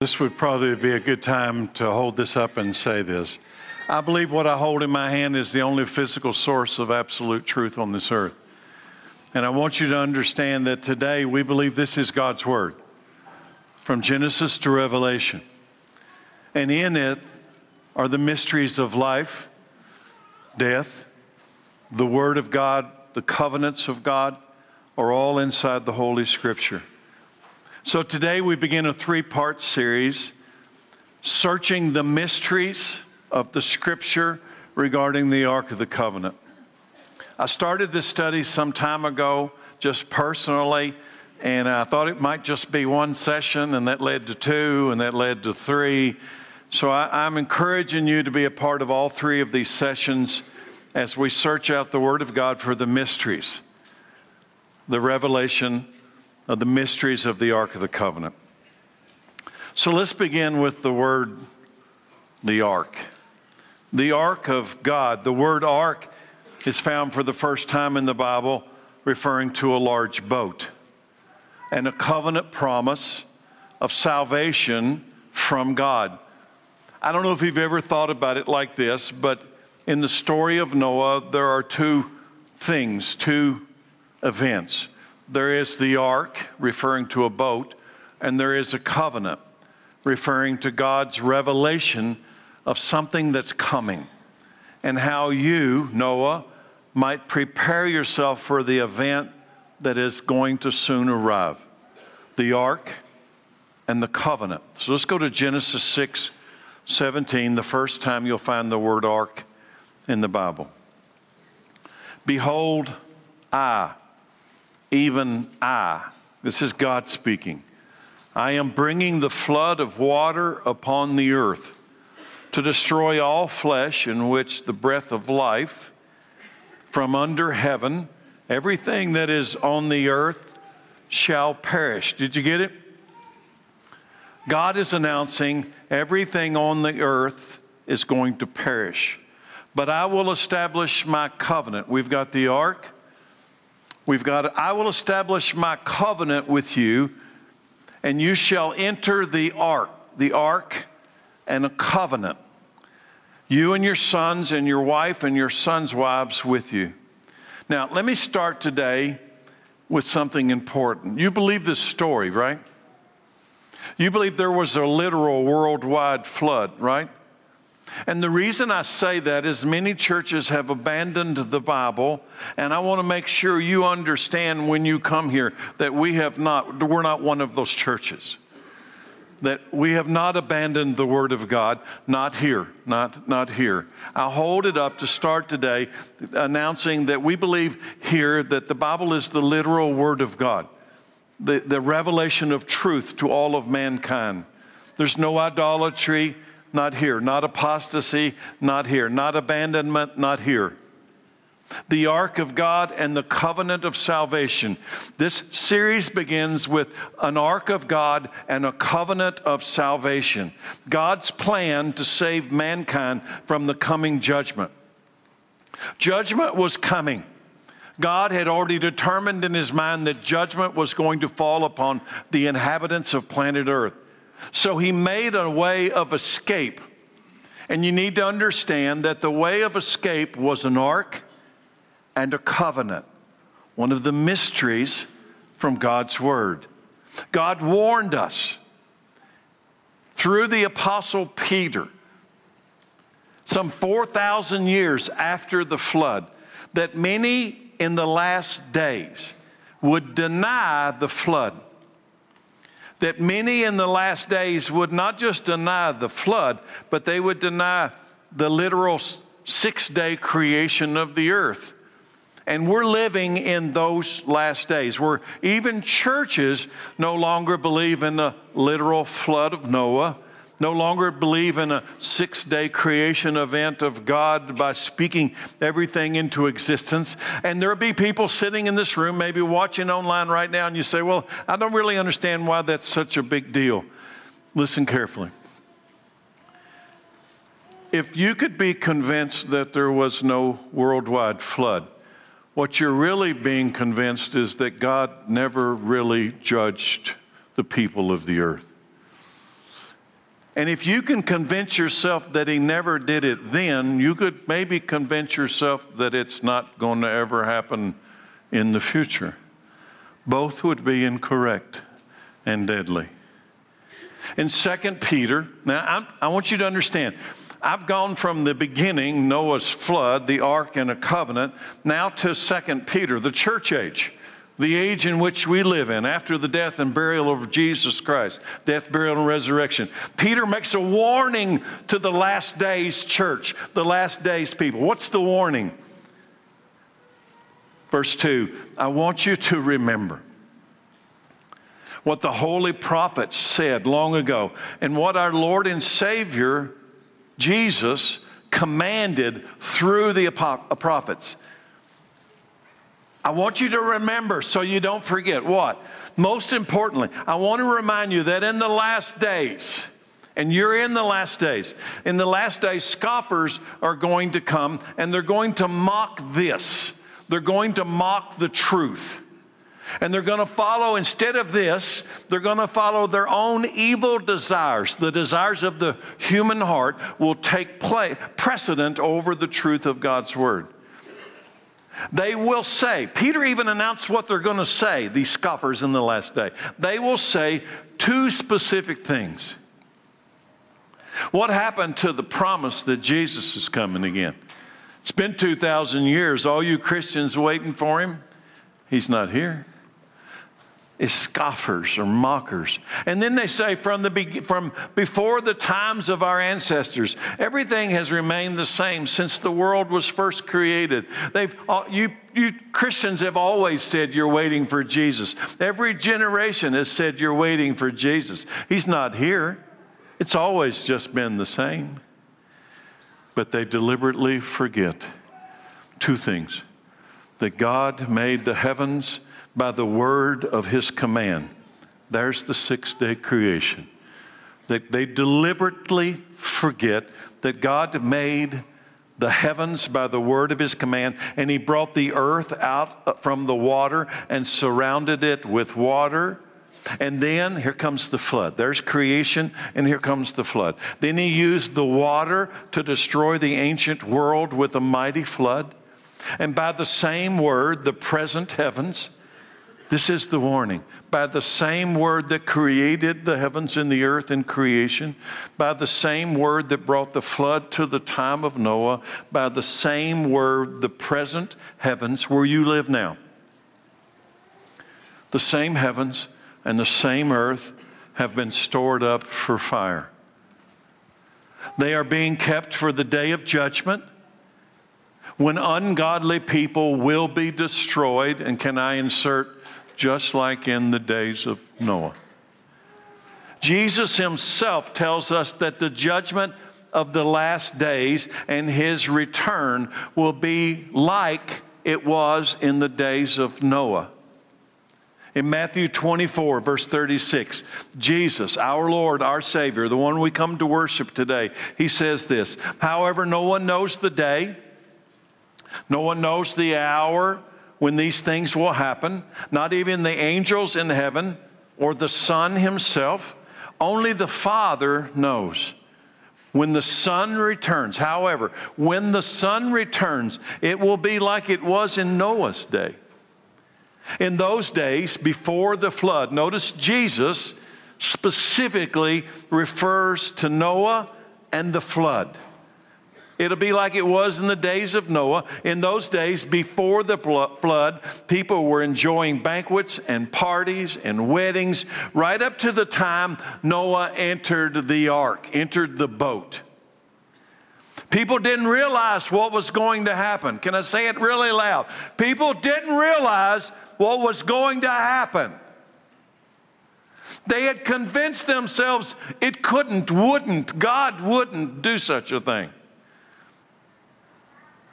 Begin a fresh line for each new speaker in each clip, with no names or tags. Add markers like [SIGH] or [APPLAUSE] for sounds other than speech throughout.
This would probably be a good time to hold this up and say this. I believe what I hold in my hand is the only physical source of absolute truth on this earth. And I want you to understand that today we believe this is God's Word from Genesis to Revelation. And in it are the mysteries of life, death, the Word of God, the covenants of God, are all inside the Holy Scripture. So today we begin a three part series searching the mysteries of the scripture regarding the Ark of the Covenant. I started this study some time ago, just personally, and I thought it might just be one session, and that led to two, and that led to three. So I, am encouraging you to be a part of all three of these sessions as we search out the Word of God for the mysteries, the revelation, of the mysteries of the Ark of the Covenant. So let's begin with the word, the Ark. The Ark of God. The word Ark is found for the first time in the Bible referring to a large boat and a covenant promise of salvation from God. I don't know if you've ever thought about it like this, but in the story of Noah, there are two things, two events. There is the ark, referring to a boat, and there is a covenant, referring to God's revelation of something that's coming, and how you, Noah, might prepare yourself for the event that is going to soon arrive the ark and the covenant. So let's go to Genesis 6 17, the first time you'll find the word ark in the Bible. Behold, I even I, this is God speaking, I am bringing the flood of water upon the earth to destroy all flesh in which the breath of life from under heaven, everything that is on the earth shall perish. Did you get it? God is announcing everything on the earth is going to perish. But I will establish my covenant. We've got the ark, We've got, I will establish my covenant with you, and you shall enter the ark, the ark and a covenant. You and your sons, and your wife, and your sons' wives with you. Now, let me start today with something important. You believe this story, right? You believe there was a literal worldwide flood, right? And the reason I say that is many churches have abandoned the Bible, and I want to make sure you understand when you come here that we have not, we're not one of those churches. That we have not abandoned the Word of God, not here, not, not here. I'll hold it up to start today announcing that we believe here that the Bible is the literal Word of God, the, the revelation of truth to all of mankind. There's no idolatry, not here. Not apostasy, not here. Not abandonment, not here. The ark of God and the covenant of salvation. This series begins with an ark of God and a covenant of salvation. God's plan to save mankind from the coming judgment. Judgment was coming. God had already determined in his mind that judgment was going to fall upon the inhabitants of planet Earth. So he made a way of escape. And you need to understand that the way of escape was an ark and a covenant, one of the mysteries from God's word. God warned us through the apostle Peter, some 4,000 years after the flood, that many in the last days would deny the flood that many in the last days would not just deny the flood, but they would deny the literal six day creation of the earth. And we're living in those last days where even churches no longer believe in the literal flood of Noah no longer believe in a six day creation event of God by speaking everything into existence. And there'll be people sitting in this room, maybe watching online right now, and you say, Well, I don't really understand why that's such a big deal. Listen carefully. If you could be convinced that there was no worldwide flood, what you're really being convinced is that God never really judged the people of the earth. And if you can convince yourself that he never did it then, you could maybe convince yourself that it's not going to ever happen in the future. Both would be incorrect and deadly. In 2 Peter, now I'm, i want you to understand, I've gone from the beginning, Noah's flood, the ark, and a covenant, now to 2 Peter, the church age the age in which we live in after the death and burial of Jesus Christ, death, burial, and resurrection. Peter makes a warning to the last days church, the last days people. What's the warning? Verse 2 I want you to remember what the holy prophets said long ago and what our Lord and Savior Jesus commanded through the prophets. I want you to remember so you don't forget what? Most importantly, I want to remind you that in the last days, and you're in the last days, in the last days, scoffers are going to come and they're going to mock this. They're going to mock the truth. And they're going to follow, instead of this, they're going to follow their own evil desires. The desires of the human heart will take precedent over the truth of God's word. They will say, Peter even announced what they're going to say, these scoffers in the last day. They will say two specific things. What happened to the promise that Jesus is coming again? It's been 2,000 years. All you Christians waiting for him, he's not here is scoffers or mockers. And then they say from, the, from before the times of our ancestors, everything has remained the same since the world was first created. They've, you, you Christians have always said you're waiting for Jesus. Every generation has said you're waiting for Jesus. He's not here. It's always just been the same. But they deliberately forget two things that God made the heavens by the word of his command. There's the six day creation. That they deliberately forget that God made the heavens by the word of his command, and he brought the earth out from the water and surrounded it with water. And then here comes the flood. There's creation, and here comes the flood. Then he used the water to destroy the ancient world with a mighty flood. And by the same word, the present heavens, this is the warning. By the same word that created the heavens and the earth in creation, by the same word that brought the flood to the time of Noah, by the same word, the present heavens where you live now. The same heavens and the same earth have been stored up for fire. They are being kept for the day of judgment when ungodly people will be destroyed. And can I insert just like in the days of Noah. Jesus himself tells us that the judgment of the last days and his return will be like it was in the days of Noah. In Matthew 24, verse 36, Jesus, our Lord, our Savior, the one we come to worship today, he says this However, no one knows the day, no one knows the hour when these things will happen, not even the angels in heaven or the Son himself. Only the Father knows. When the Son returns, however, when the Son returns, it will be like it was in Noah's day. In those days, before the flood, notice Jesus specifically refers to Noah and the flood. It'll be like it was in the days of Noah. In those days, before the flood, people were enjoying banquets and parties and weddings right up to the time Noah entered the ark, entered the boat. People didn't realize what was going to happen. Can I say it really loud? People didn't realize what was going to happen. They had convinced themselves it couldn't, wouldn't, God wouldn't do such a thing.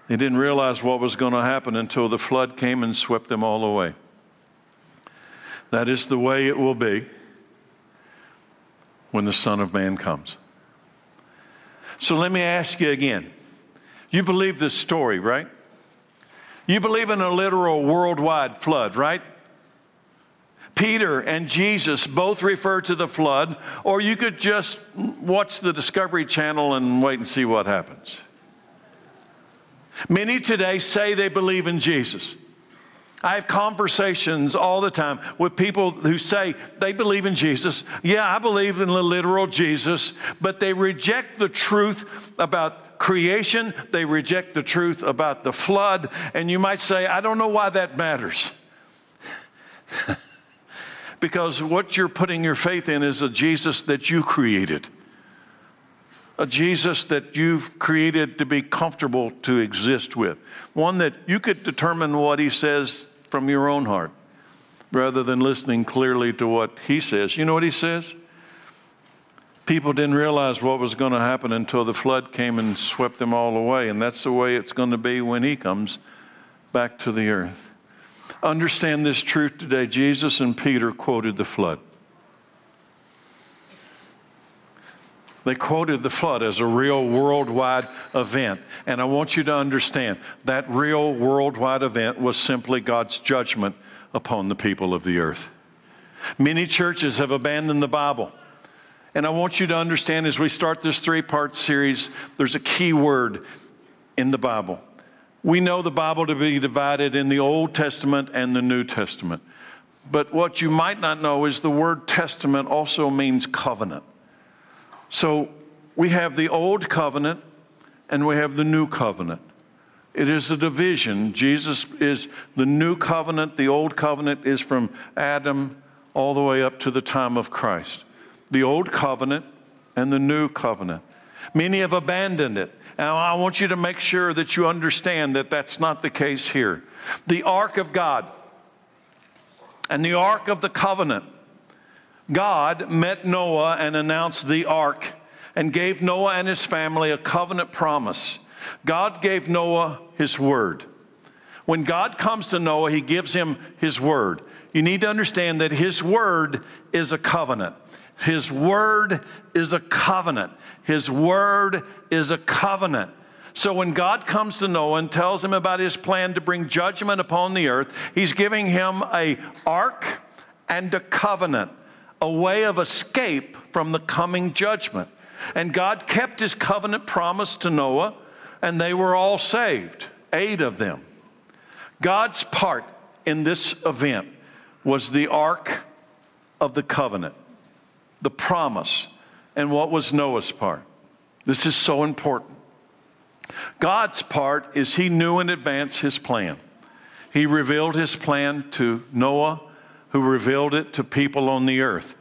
They didn't realize what was going to happen until the flood came and swept them all away. That is the way it will be when the Son of Man comes. So let me ask you again. You believe this story, right? You believe in a literal worldwide flood, right? Peter and Jesus both refer to the flood, or you could just watch the Discovery Channel and wait and see what happens. Many today say they believe in Jesus. I have conversations all the time with people who say they believe in Jesus. Yeah, I believe in the literal Jesus, but they reject the truth about creation. They reject the truth about the flood. And you might say, I don't know why that matters. [LAUGHS] because what you're putting your faith in is a Jesus that you created, a Jesus that you've created to be comfortable to exist with, one that you could determine what he says from your own heart rather than listening clearly to what he says. You know what he says? People didn't realize what was going to happen until the flood came and swept them all away, and that's the way it's going to be when he comes back to the earth. Understand this truth today. Jesus and Peter quoted the flood. They quoted the flood as a real worldwide event. And I want you to understand that real worldwide event was simply God's judgment upon the people of the earth. Many churches have abandoned the Bible. And I want you to understand as we start this three part series, there's a key word in the Bible. We know the Bible to be divided in the Old Testament and the New Testament. But what you might not know is the word testament also means covenant. So we have the Old Covenant and we have the New Covenant. It is a division. Jesus is the New Covenant, the Old Covenant is from Adam all the way up to the time of Christ. The Old Covenant and the New Covenant. Many have abandoned it. Now, I want you to make sure that you understand that that's not the case here. The Ark of God and the Ark of the Covenant. God met Noah and announced the Ark and gave Noah and his family a covenant promise. God gave Noah his word. When God comes to Noah, he gives him his word. You need to understand that his word is a covenant. His word is a covenant. His word is a covenant. So when God comes to Noah and tells him about his plan to bring judgment upon the earth, he's giving him a ark and a covenant, a way of escape from the coming judgment. And God kept his covenant promise to Noah, and they were all saved, eight of them. God's part in this event was the ark of the covenant the promise, and what was Noah's part. This is so important. God's part is He knew in advance His plan. He revealed His plan to Noah, who revealed it to people on the earth.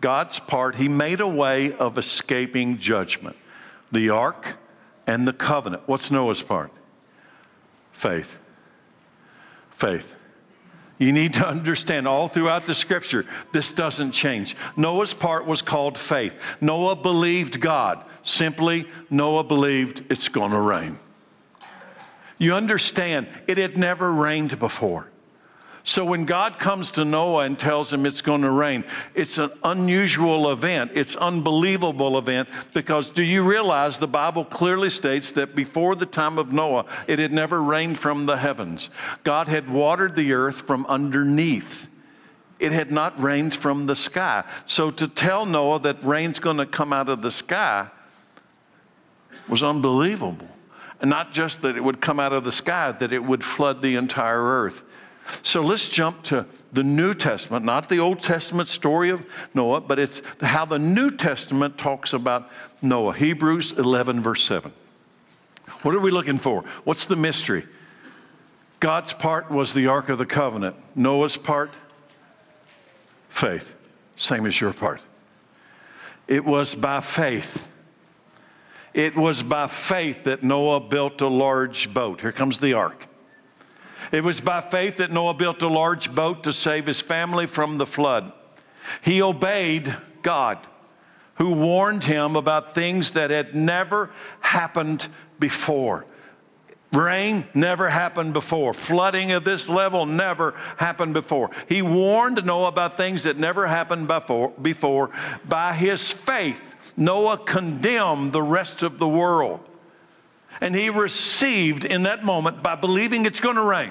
God's part, He made a way of escaping judgment. The ark and the covenant. What's Noah's part? Faith. Faith. You need to understand all throughout the scripture, this doesn't change. Noah's part was called faith. Noah believed God. Simply, Noah believed it's going to rain. You understand, it had never rained before. So when God comes to Noah and tells him it's going to rain, it's an unusual event. It's unbelievable event because do you realize the Bible clearly states that before the time of Noah, it had never rained from the heavens. God had watered the earth from underneath. It had not rained from the sky. So to tell Noah that rain's going to come out of the sky was unbelievable. And not just that it would come out of the sky, that it would flood the entire earth. So let's jump to the New Testament, not the Old Testament story of Noah, but it's how the New Testament talks about Noah. Hebrews 11, verse 7. What are we looking for? What's the mystery? God's part was the Ark of the Covenant, Noah's part, faith, same as your part. It was by faith. It was by faith that Noah built a large boat. Here comes the ark. It was by faith that Noah built a large boat to save his family from the flood. He obeyed God, who warned him about things that had never happened before. Rain never happened before. Flooding of this level never happened before. He warned Noah about things that never happened before. before. By his faith, Noah condemned the rest of the world. And he received in that moment by believing it's going to rain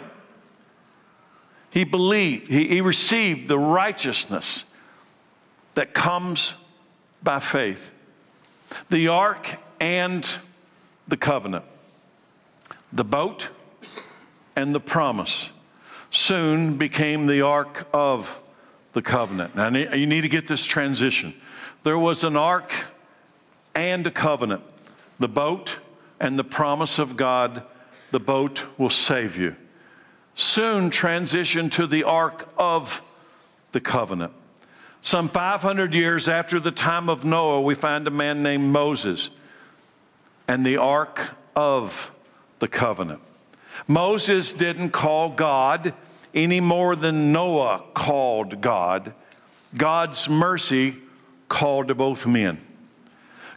He believed, he, he received the righteousness that comes by faith. The ark and the covenant, the boat and the promise soon became the ark of the covenant. Now, you need to get this transition. There was an ark and a covenant, the boat and the promise of God, the boat will save you. Soon transition to the ark of the covenant. Some 500 years after the time of Noah, we find a man named Moses and the ark of the covenant. Moses didn't call God any more than Noah called God. God's mercy called to both men.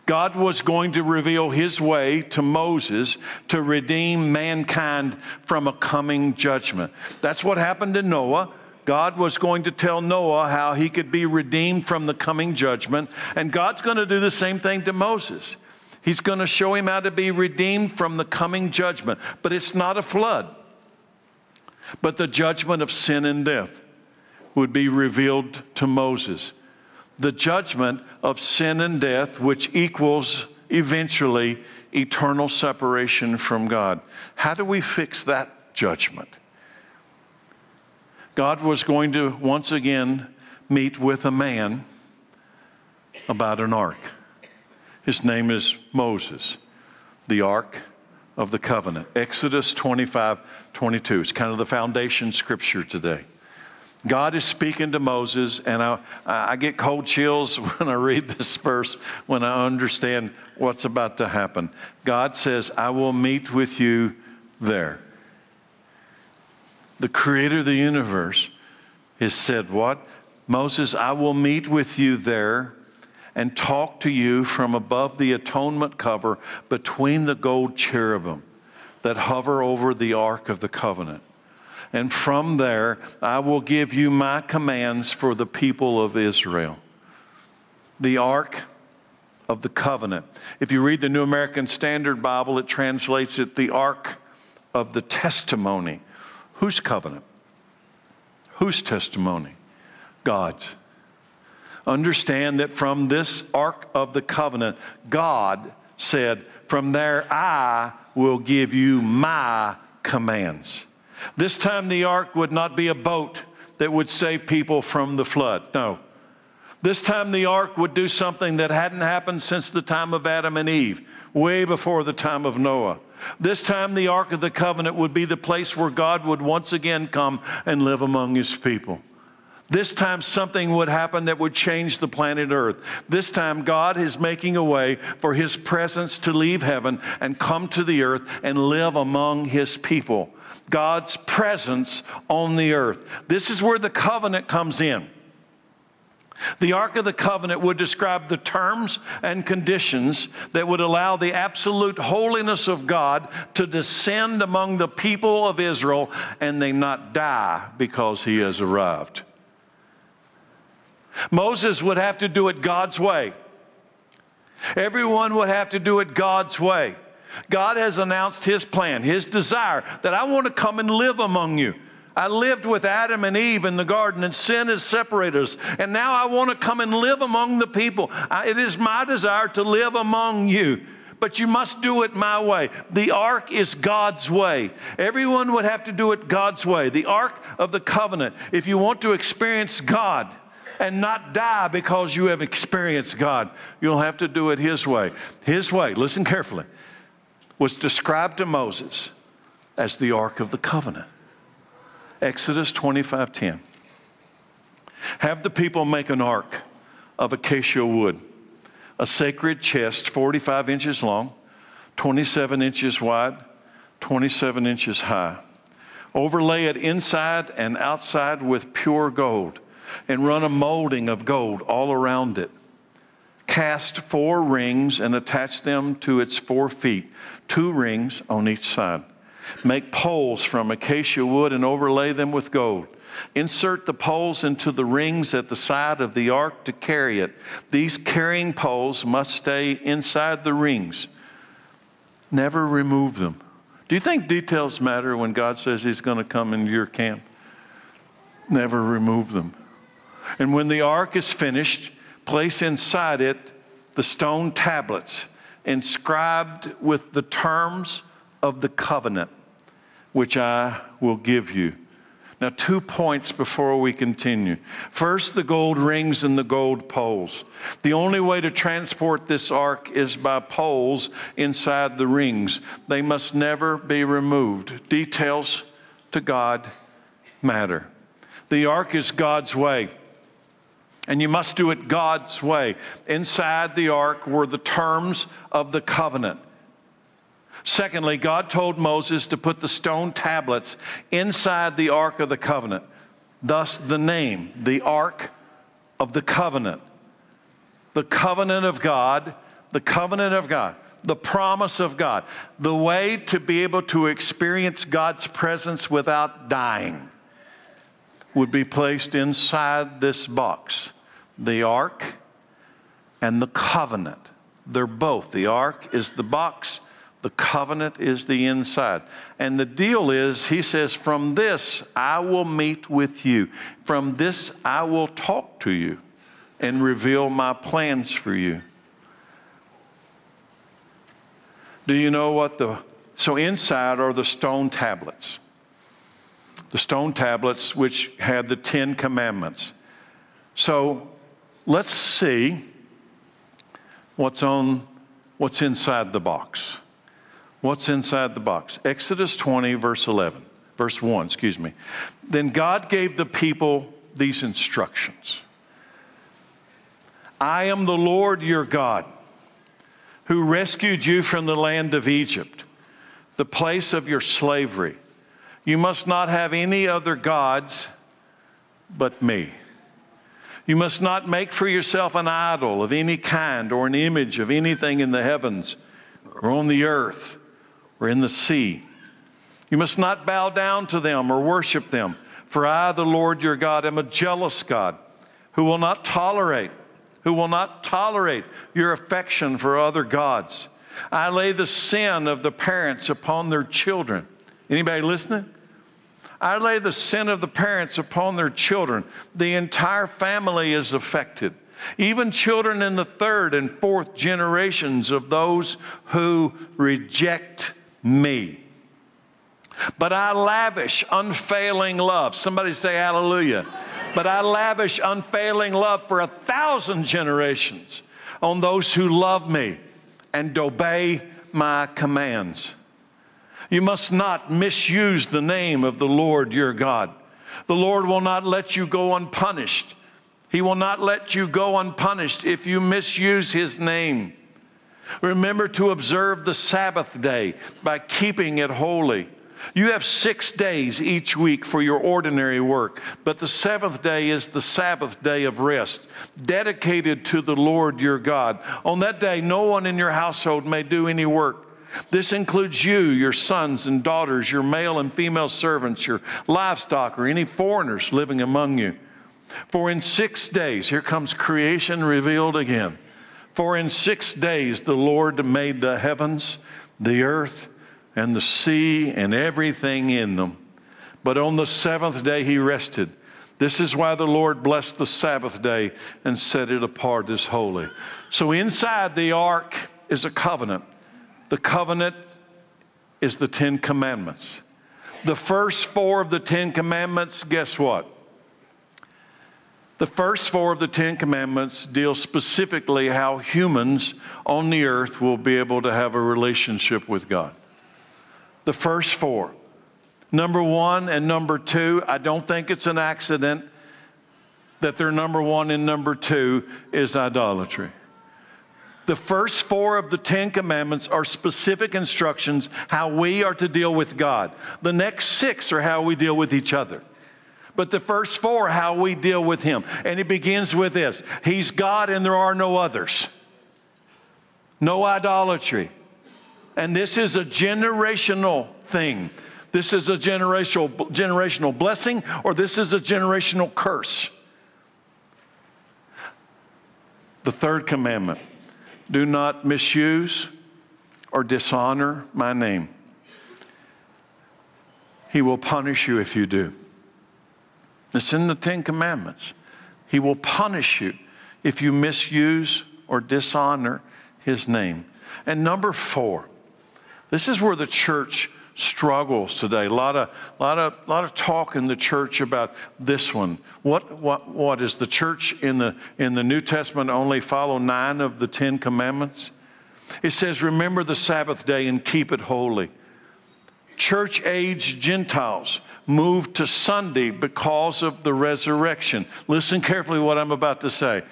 God was going to reveal his way to Moses to redeem mankind from a coming judgment. That's what happened to Noah. God was going to tell Noah how he could be redeemed from the coming judgment, and God's going to do the same thing to Moses. He's going to show him how to be redeemed from the coming judgment. But it's not a flood, but the judgment of sin and death would be revealed to Moses. The judgment of sin and death, which equals eventually eternal separation from God. How do we fix that judgment? God was going to once again meet with a man about an ark. His name is Moses, the Ark of the Covenant. Exodus 25 22. It's kind of the foundation scripture today. God is speaking to Moses, and I, I get cold chills [LAUGHS] when I read this verse, when I understand what's about to happen. God says, I will meet with you there. The creator of the universe has said, What? Moses, I will meet with you there and talk to you from above the atonement cover between the gold cherubim that hover over the ark of the covenant. And from there, I will give you my commands for the people of Israel. The ark of the covenant. If you read the New American Standard Bible, it translates it the ark of the testimony. Whose covenant? Whose testimony? God's understand that from this Ark of the Covenant, God said, From there I will give you my commands. This time the ark would not be a boat that would save people from the flood. No. This time the ark would do something that hadn't happened since the time of Adam and Eve, way before the time of Noah. This time the ark of the covenant would be the place where God would once again come and live among his people. This time, something would happen that would change the planet Earth. This time, God is making a way for His presence to leave heaven and come to the earth and live among His people. God's presence on the earth. This is where the covenant comes in. The Ark of the Covenant would describe the terms and conditions that would allow the absolute holiness of God to descend among the people of Israel and they not die because He has arrived. Moses would have to do it God's way. Everyone would have to do it God's way. God has announced his plan, his desire that I want to come and live among you. I lived with Adam and Eve in the garden, and sin has separated us. And now I want to come and live among the people. I, it is my desire to live among you, but you must do it my way. The ark is God's way. Everyone would have to do it God's way. The ark of the covenant. If you want to experience God, and not die because you have experienced God. You'll have to do it His way. His way, listen carefully, was described to Moses as the Ark of the Covenant. Exodus 25 10. Have the people make an ark of acacia wood, a sacred chest 45 inches long, 27 inches wide, 27 inches high. Overlay it inside and outside with pure gold and run a molding of gold all around it. Cast four rings and attach them to its four feet, two rings on each side. Make poles from acacia wood and overlay them with gold. Insert the poles into the rings at the side of the ark to carry it. These carrying poles must stay inside the rings. Never remove them. Do you think details matter when God says He's going to come into your camp? Never remove them. And when the ark is finished, place inside it the stone tablets inscribed with the terms of the covenant, which I will give you. Now, two points before we continue. First, the gold rings and the gold poles. The only way to transport this ark is by poles inside the rings. They must never be removed. Details to God matter. The ark is God's way. And you must do it God's way. Inside the ark were the terms of the covenant. Secondly, God told Moses to put the stone tablets inside the Ark of the Covenant. Thus, the name, the Ark of the Covenant. The covenant of God, the covenant of God, the promise of God, the way to be able to experience God's presence without dying would be placed inside this box the Ark and the covenant. They're both. The Ark is the box the covenant is the inside. And the deal is, he says, from this I will meet with you. From this I will talk to you and reveal my plans for you. Do you know what the. So inside are the stone tablets. The stone tablets which had the Ten Commandments. So let's see what's on what's inside the box. What's inside the box? Exodus 20, verse 11, verse 1, excuse me. Then God gave the people these instructions I am the Lord your God who rescued you from the land of Egypt, the place of your slavery. You must not have any other gods but me. You must not make for yourself an idol of any kind or an image of anything in the heavens or on the earth or in the sea. You must not bow down to them or worship them, for I, the Lord your God, am a jealous God who will not tolerate, who will not tolerate your affection for other gods. I lay the sin of the parents upon their children. Anybody listening? I lay the sin of the parents upon their children. The entire family is affected. Even children in the third and fourth generations of those who reject me. But I lavish unfailing love. Somebody say hallelujah. But I lavish unfailing love for a thousand generations on those who love me and obey my commands. You must not misuse the name of the Lord your God. The Lord will not let you go unpunished. He will not let you go unpunished if you misuse his name. Remember to observe the Sabbath day by keeping it holy. You have six days each week for your ordinary work, but the seventh day is the Sabbath day of rest, dedicated to the Lord your God. On that day, no one in your household may do any work. This includes you, your sons and daughters, your male and female servants, your livestock, or any foreigners living among you. For in six days, here comes creation revealed again. For in six days the Lord made the heavens, the earth, and the sea, and everything in them. But on the seventh day he rested. This is why the Lord blessed the Sabbath day and set it apart as holy. So inside the ark is a covenant. The covenant is the Ten Commandments. The first four of the Ten Commandments, guess what? The first four of the Ten Commandments deal specifically how humans on the earth will be able to have a relationship with God. The first four. Number one and number two, I don't think it's an accident that they're number one and number two is idolatry. The first four of the Ten Commandments are specific instructions how we are to deal with God. The next six are how we deal with each other. But the first four, how we deal with Him. And it begins with this He's God and there are no others. No idolatry. And this is a generational thing. This is a generational, generational blessing or this is a generational curse. The third commandment do not misuse or dishonor my name. He will punish you if you do. It's in the Ten Commandments. He will punish you if you misuse or dishonor his name. And number four, this is where the church struggles today. A lot of, lot of, lot of talk in the church about this one. What, what, what is the church in the, in the New Testament only follow nine of the Ten Commandments? It says, Remember the Sabbath day and keep it holy. Church age Gentiles moved to Sunday because of the resurrection. Listen carefully what I'm about to say.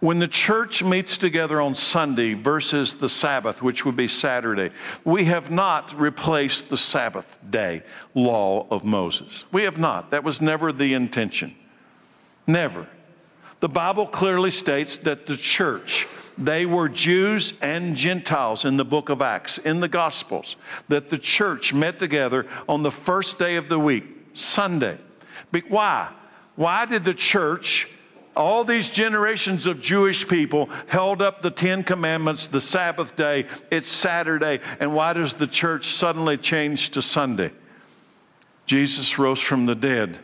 When the church meets together on Sunday versus the Sabbath, which would be Saturday, we have not replaced the Sabbath day law of Moses. We have not. That was never the intention. Never. The Bible clearly states that the church, they were Jews and Gentiles in the book of Acts, in the Gospels, that the church met together on the first day of the week, Sunday. But why? Why did the church all these generations of Jewish people held up the Ten Commandments, the Sabbath day, it's Saturday, and why does the church suddenly change to Sunday? Jesus rose from the dead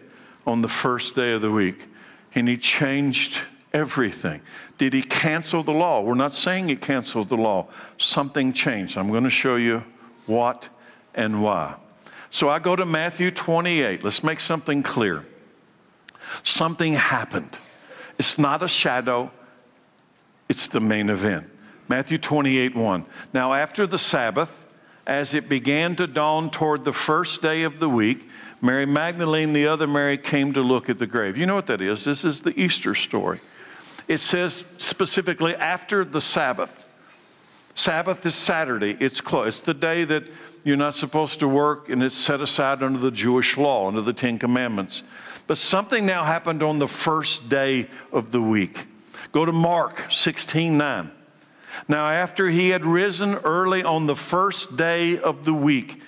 on the first day of the week, and he changed everything. Did he cancel the law? We're not saying he canceled the law. Something changed. I'm going to show you what and why. So I go to Matthew 28. Let's make something clear. Something happened. It's not a shadow, it's the main event. Matthew 28 1. Now, after the Sabbath, as it began to dawn toward the first day of the week, Mary Magdalene, the other Mary, came to look at the grave. You know what that is? This is the Easter story. It says specifically after the Sabbath. Sabbath is Saturday. It's close. It's the day that you're not supposed to work, and it's set aside under the Jewish law, under the Ten Commandments. But something now happened on the first day of the week. Go to Mark 16 9. Now, after he had risen early on the first day of the week,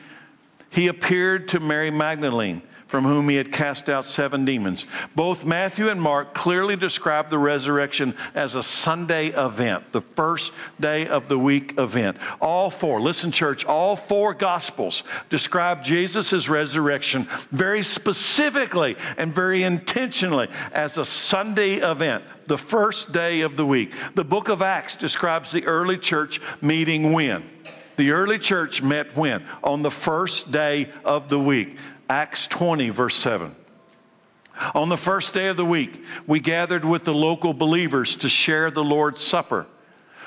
he appeared to Mary Magdalene from whom he had cast out seven demons. Both Matthew and Mark clearly describe the resurrection as a Sunday event, the first day of the week event. All four, listen, church, all four gospels describe Jesus' resurrection very specifically and very intentionally as a Sunday event, the first day of the week. The book of Acts describes the early church meeting when? The early church met when? On the first day of the week. Acts 20, verse 7. On the first day of the week, we gathered with the local believers to share the Lord's Supper.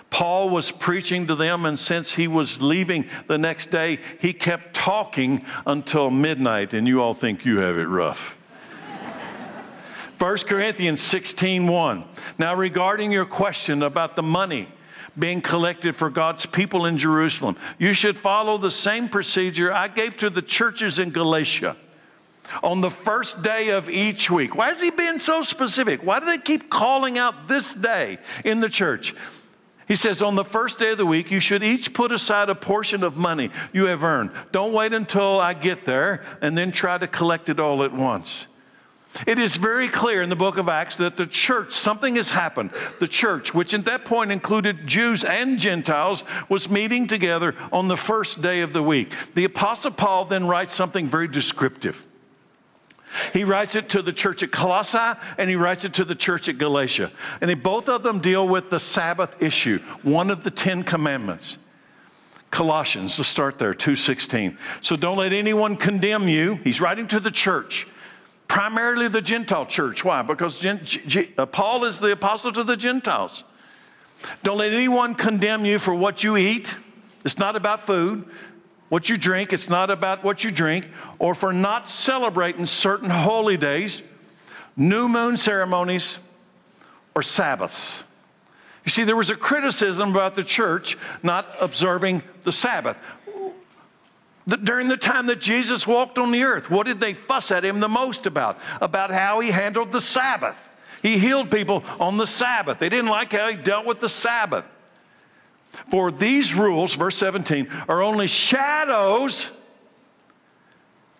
Paul was preaching to them, and since he was leaving the next day, he kept talking until midnight, and you all think you have it rough. [LAUGHS] 1 Corinthians 16 1. Now, regarding your question about the money, being collected for God's people in Jerusalem. You should follow the same procedure I gave to the churches in Galatia on the first day of each week. Why is he being so specific? Why do they keep calling out this day in the church? He says, on the first day of the week, you should each put aside a portion of money you have earned. Don't wait until I get there and then try to collect it all at once. It is very clear in the book of Acts that the church, something has happened. The church, which at that point included Jews and Gentiles, was meeting together on the first day of the week. The Apostle Paul then writes something very descriptive. He writes it to the church at Colossae and he writes it to the church at Galatia. And they, both of them deal with the Sabbath issue, one of the Ten Commandments. Colossians, let's start there, 2.16. So don't let anyone condemn you. He's writing to the church primarily the Gentile church. Why? Because G- uh, Paul is the apostle to the Gentiles. Don't let anyone condemn you for what you eat. It's not about food. What you drink, it's not about what you drink, or for not celebrating certain holy days, new moon ceremonies, or Sabbaths. You see, there was a criticism about the church not observing the Sabbath during the time that Jesus walked on the earth, what did they fuss at him the most about? About how he handled the Sabbath. He healed people on the Sabbath. They didn't like how he dealt with the Sabbath. For these rules, verse 17, are only shadows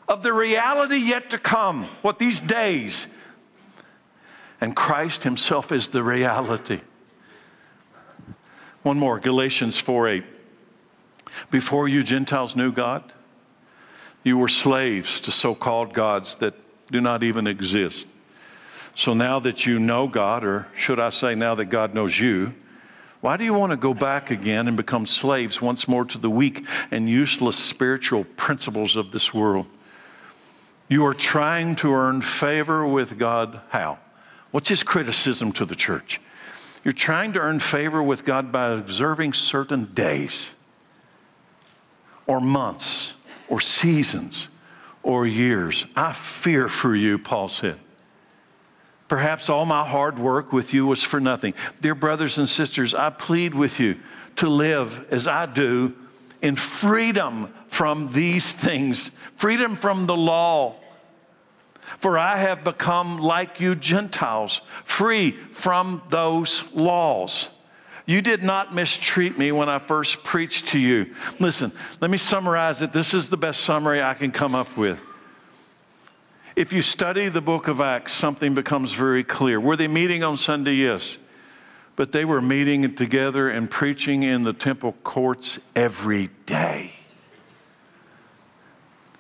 of the reality yet to come. What these days. And Christ himself is the reality. One more, Galatians 4 8. Before you Gentiles knew God, you were slaves to so called gods that do not even exist. So now that you know God, or should I say, now that God knows you, why do you want to go back again and become slaves once more to the weak and useless spiritual principles of this world? You are trying to earn favor with God. How? What's his criticism to the church? You're trying to earn favor with God by observing certain days or months or seasons or years. I fear for you, Paul said. Perhaps all my hard work with you was for nothing. Dear brothers and sisters, I plead with you to live as I do in freedom from these things, freedom from the law. For I have become like you Gentiles, free from those laws. You did not mistreat me when I first preached to you. Listen, let me summarize it. This is the best summary I can come up with. If you study the book of Acts, something becomes very clear. Were they meeting on Sunday? Yes. But they were meeting together and preaching in the temple courts every day.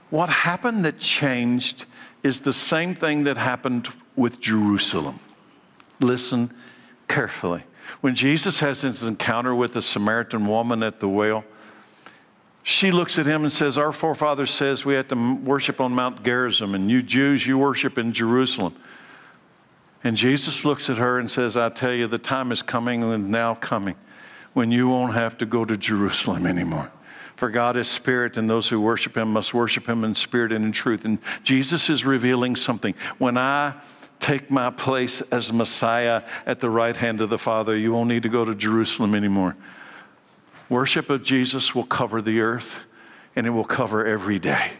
What happened that changed is the same thing that happened with Jerusalem. Listen carefully. When Jesus has his encounter with the Samaritan woman at the well, she looks at him and says, Our forefather says we have to worship on Mount Gerizim, and you Jews, you worship in Jerusalem. And Jesus looks at her and says, I tell you, the time is coming and now coming when you won't have to go to Jerusalem anymore. For God is spirit, and those who worship him must worship him in spirit and in truth. And Jesus is revealing something. When I take my place as Messiah at the right hand of the Father, you won't need to go to Jerusalem anymore. Worship of Jesus will cover the earth and it will cover every day.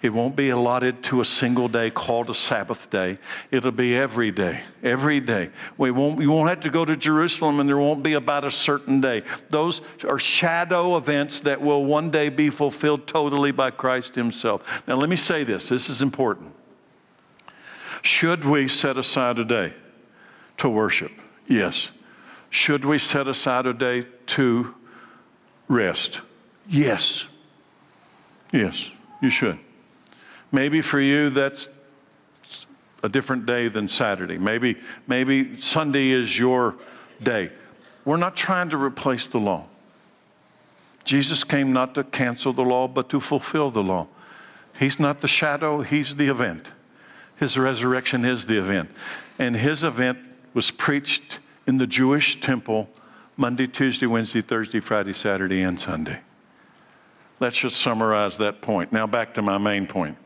It won't be allotted to a single day called a Sabbath day. It'll be every day, every day. We won't, you won't have to go to Jerusalem and there won't be about a certain day. Those are shadow events that will one day be fulfilled totally by Christ Himself. Now, let me say this this is important. Should we set aside a day to worship? Yes. Should we set aside a day to rest? Yes. Yes, you should. Maybe for you that's a different day than Saturday. Maybe, maybe Sunday is your day. We're not trying to replace the law. Jesus came not to cancel the law, but to fulfill the law. He's not the shadow, He's the event. His resurrection is the event. And His event was preached in the Jewish temple Monday, Tuesday, Wednesday, Thursday, Friday, Saturday, and Sunday. Let's just summarize that point. Now, back to my main point.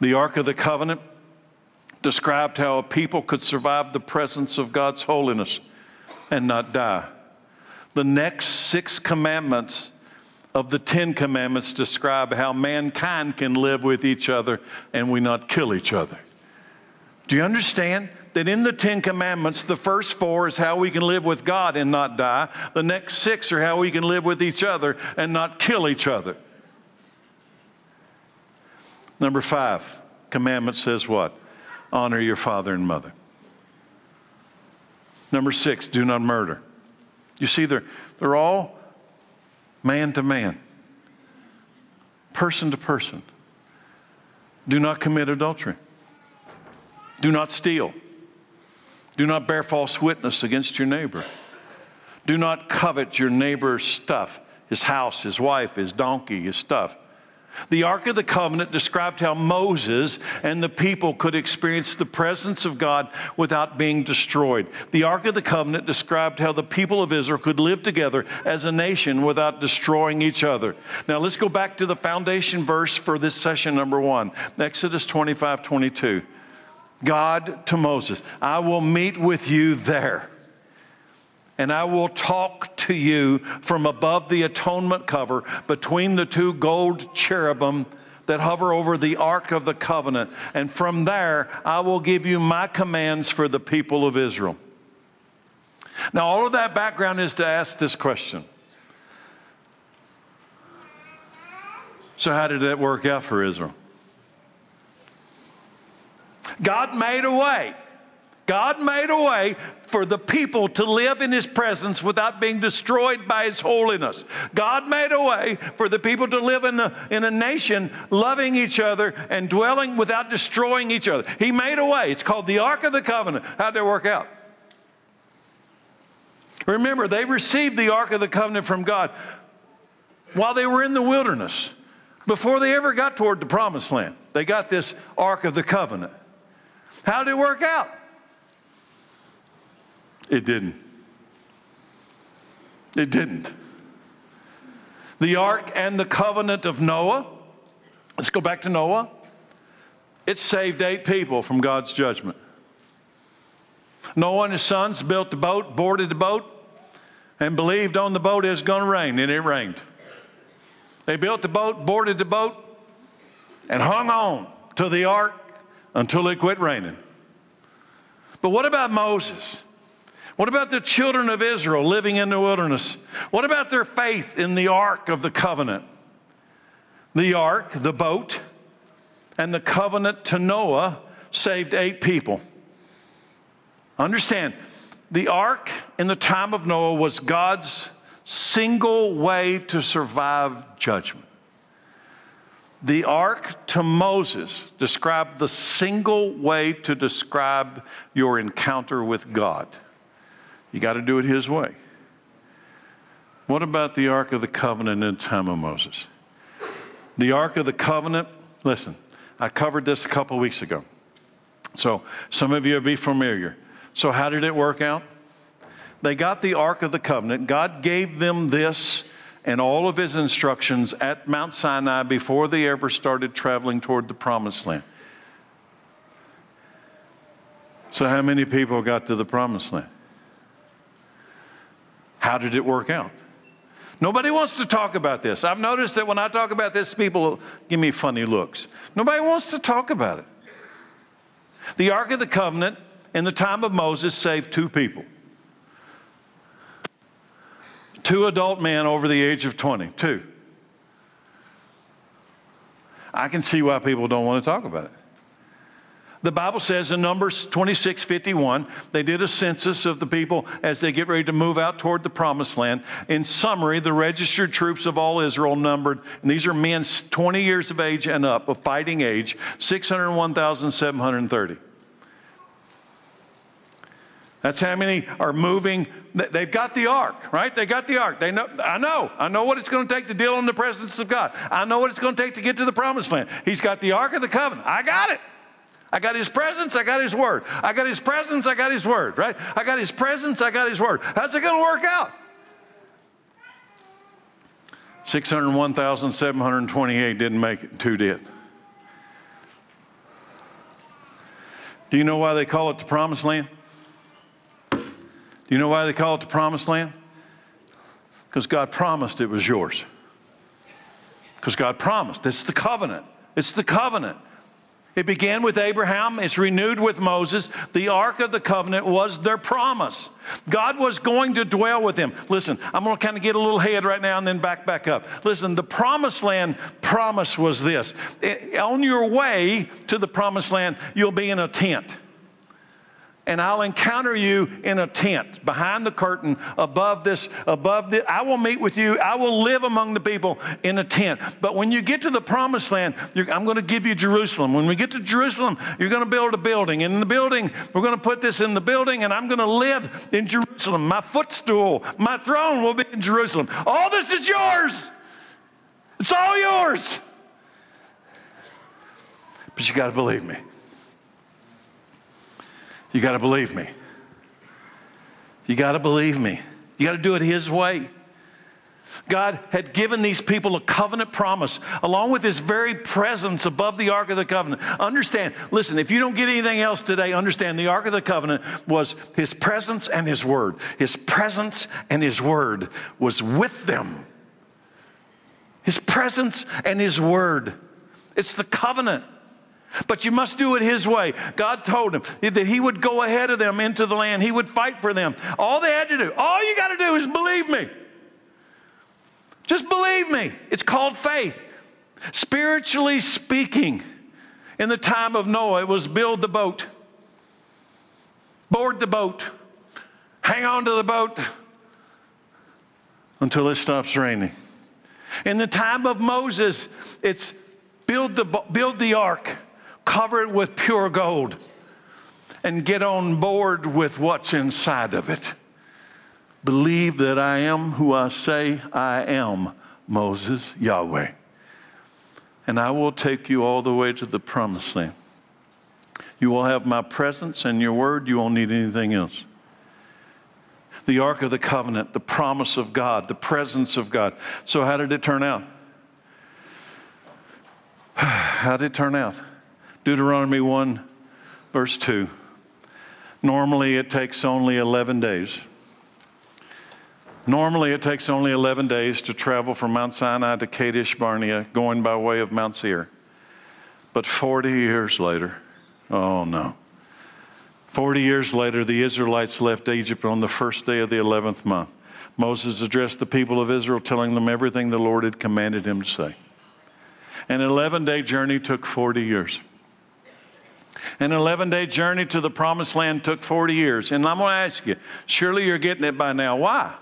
The Ark of the Covenant described how a people could survive the presence of God's holiness and not die. The next six commandments of the Ten Commandments describe how mankind can live with each other and we not kill each other. Do you understand? that in the Ten Commandments, the first four is how we can live with God and not die. The next six are how we can live with each other and not kill each other. Number five, commandment says what? Honor your father and mother. Number six, do not murder. You see, they're, they're all man to man, person to person. Do not commit adultery. Do not steal. Do not bear false witness against your neighbor. Do not covet your neighbor's stuff, his house, his wife, his donkey, his stuff. The Ark of the Covenant described how Moses and the people could experience the presence of God without being destroyed. The Ark of the Covenant described how the people of Israel could live together as a nation without destroying each other. Now let's go back to the foundation verse for this session number one Exodus 25 22. God to Moses, I will meet with you there. And I will talk to you from above the atonement cover between the two gold cherubim that hover over the Ark of the Covenant. And from there, I will give you my commands for the people of Israel. Now, all of that background is to ask this question. So, how did that work out for Israel? God made a way. God made a way for the people to live in His presence without being destroyed by His holiness. God made a way for the people to live in a, in a nation loving each other and dwelling without destroying each other. He made a way. It's called the Ark of the Covenant. How'd that work out? Remember, they received the Ark of the Covenant from God while they were in the wilderness, before they ever got toward the promised land. They got this Ark of the Covenant. How did it work out? It didn't. It didn't. The ark and the covenant of Noah, let's go back to Noah. It saved eight people from God's judgment. Noah and his sons built the boat, boarded the boat, and believed on the boat it was going to rain, and it rained. They built the boat, boarded the boat, and hung on to the ark until it quit raining. But what about Moses? What about the children of Israel living in the wilderness? What about their faith in the ark of the covenant? The ark, the boat, and the covenant to Noah saved eight people. Understand, the ark in the time of Noah was God's single way to survive judgment. The ark to Moses described the single way to describe your encounter with God. You got to do it His way. What about the Ark of the Covenant in the time of Moses? The Ark of the Covenant, listen, I covered this a couple weeks ago. So some of you will be familiar. So, how did it work out? They got the Ark of the Covenant. God gave them this and all of His instructions at Mount Sinai before they ever started traveling toward the Promised Land. So, how many people got to the Promised Land? How did it work out? Nobody wants to talk about this. I've noticed that when I talk about this, people give me funny looks. Nobody wants to talk about it. The Ark of the Covenant in the time of Moses saved two people two adult men over the age of 20. Two. I can see why people don't want to talk about it. The Bible says in Numbers 26 51, they did a census of the people as they get ready to move out toward the promised land. In summary, the registered troops of all Israel numbered, and these are men 20 years of age and up, of fighting age, 601,730. That's how many are moving. They've got the ark, right? They got the ark. They know. I know. I know what it's going to take to deal in the presence of God. I know what it's going to take to get to the promised land. He's got the ark of the covenant. I got it. I got his presence, I got his word. I got his presence, I got his word, right? I got his presence, I got his word. How's it going to work out? 601,728 didn't make it, two did. Do you know why they call it the promised land? Do you know why they call it the promised land? Because God promised it was yours. Because God promised. It's the covenant. It's the covenant. It began with Abraham, it's renewed with Moses. The Ark of the Covenant was their promise. God was going to dwell with them. Listen, I'm going to kind of get a little head right now and then back back up. Listen, the promised land promise was this. On your way to the promised land, you'll be in a tent and I'll encounter you in a tent behind the curtain above this, above this. I will meet with you. I will live among the people in a tent. But when you get to the promised land, I'm going to give you Jerusalem. When we get to Jerusalem, you're going to build a building. And in the building, we're going to put this in the building, and I'm going to live in Jerusalem. My footstool, my throne will be in Jerusalem. All this is yours. It's all yours. But you got to believe me. You got to believe me. You got to believe me. You got to do it His way. God had given these people a covenant promise along with His very presence above the Ark of the Covenant. Understand, listen, if you don't get anything else today, understand the Ark of the Covenant was His presence and His Word. His presence and His Word was with them. His presence and His Word. It's the covenant. But you must do it His way. God told him that He would go ahead of them into the land, He would fight for them. All they had to do, all you got to do is believe me. Just believe me. It's called faith. Spiritually speaking, in the time of Noah, it was build the boat. board the boat, hang on to the boat until it stops raining. In the time of Moses, it's build the, build the ark, cover it with pure gold, and get on board with what's inside of it. Believe that I am who I say I am, Moses, Yahweh. And I will take you all the way to the promised land. You will have my presence and your word. You won't need anything else. The Ark of the Covenant, the promise of God, the presence of God. So, how did it turn out? [SIGHS] How did it turn out? Deuteronomy 1, verse 2. Normally, it takes only 11 days Normally, it takes only 11 days to travel from Mount Sinai to Kadesh Barnea, going by way of Mount Seir. But 40 years later, oh no. 40 years later, the Israelites left Egypt on the first day of the 11th month. Moses addressed the people of Israel, telling them everything the Lord had commanded him to say. An 11 day journey took 40 years. An 11 day journey to the promised land took 40 years. And I'm going to ask you, surely you're getting it by now. Why?